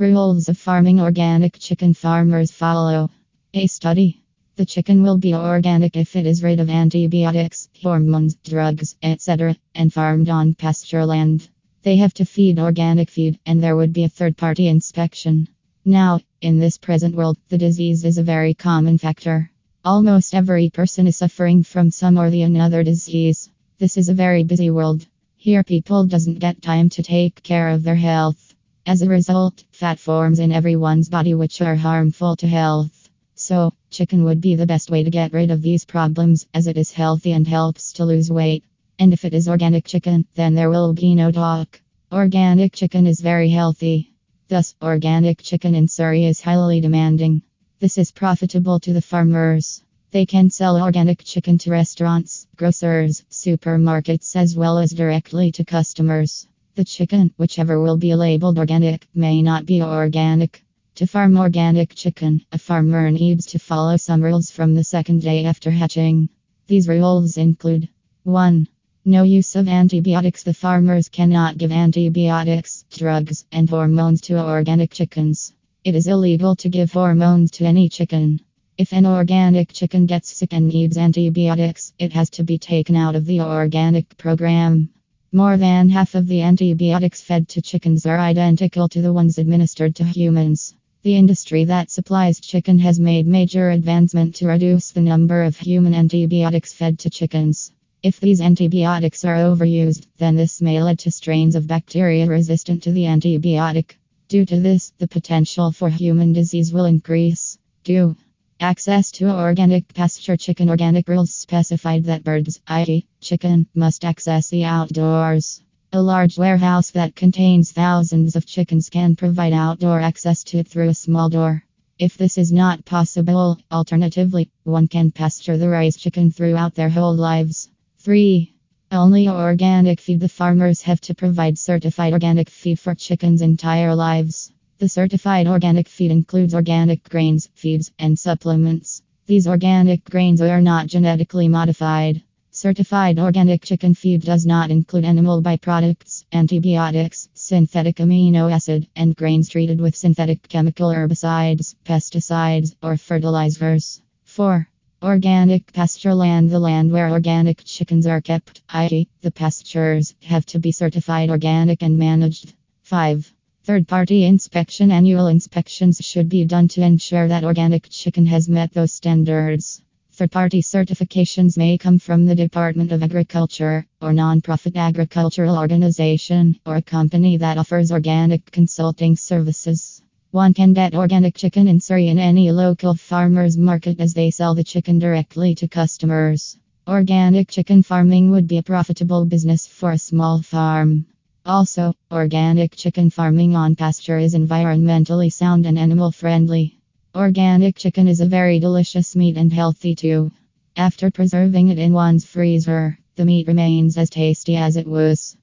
Rules of farming organic chicken farmers follow. A study. The chicken will be organic if it is rid of antibiotics, hormones, drugs, etc., and farmed on pasture land. They have to feed organic feed, and there would be a third party inspection. Now, in this present world, the disease is a very common factor. Almost every person is suffering from some or the another disease. This is a very busy world. Here people doesn't get time to take care of their health. As a result, fat forms in everyone's body which are harmful to health. So, chicken would be the best way to get rid of these problems as it is healthy and helps to lose weight. And if it is organic chicken, then there will be no talk. Organic chicken is very healthy. Thus, organic chicken in Surrey is highly demanding. This is profitable to the farmers. They can sell organic chicken to restaurants, grocers, supermarkets, as well as directly to customers. The chicken, whichever will be labeled organic, may not be organic. To farm organic chicken, a farmer needs to follow some rules from the second day after hatching. These rules include 1. No use of antibiotics. The farmers cannot give antibiotics, drugs, and hormones to organic chickens. It is illegal to give hormones to any chicken. If an organic chicken gets sick and needs antibiotics, it has to be taken out of the organic program. More than half of the antibiotics fed to chickens are identical to the ones administered to humans. The industry that supplies chicken has made major advancement to reduce the number of human antibiotics fed to chickens. If these antibiotics are overused, then this may lead to strains of bacteria resistant to the antibiotic. Due to this, the potential for human disease will increase. 2. Access to organic pasture chicken. Organic rules specified that birds, i.e., chicken, must access the outdoors. A large warehouse that contains thousands of chickens can provide outdoor access to it through a small door. If this is not possible, alternatively, one can pasture the raised chicken throughout their whole lives. 3. Only organic feed. The farmers have to provide certified organic feed for chickens' entire lives. The certified organic feed includes organic grains, feeds, and supplements. These organic grains are not genetically modified. Certified organic chicken feed does not include animal byproducts, antibiotics, synthetic amino acid, and grains treated with synthetic chemical herbicides, pesticides, or fertilizers. 4. Organic pasture land The land where organic chickens are kept, i.e., the pastures, have to be certified organic and managed. 5. Third party inspection Annual inspections should be done to ensure that organic chicken has met those standards. Third party certifications may come from the Department of Agriculture, or non profit agricultural organization, or a company that offers organic consulting services. One can get organic chicken in Surrey in any local farmer's market as they sell the chicken directly to customers. Organic chicken farming would be a profitable business for a small farm. Also, organic chicken farming on pasture is environmentally sound and animal friendly. Organic chicken is a very delicious meat and healthy too. After preserving it in one's freezer, the meat remains as tasty as it was.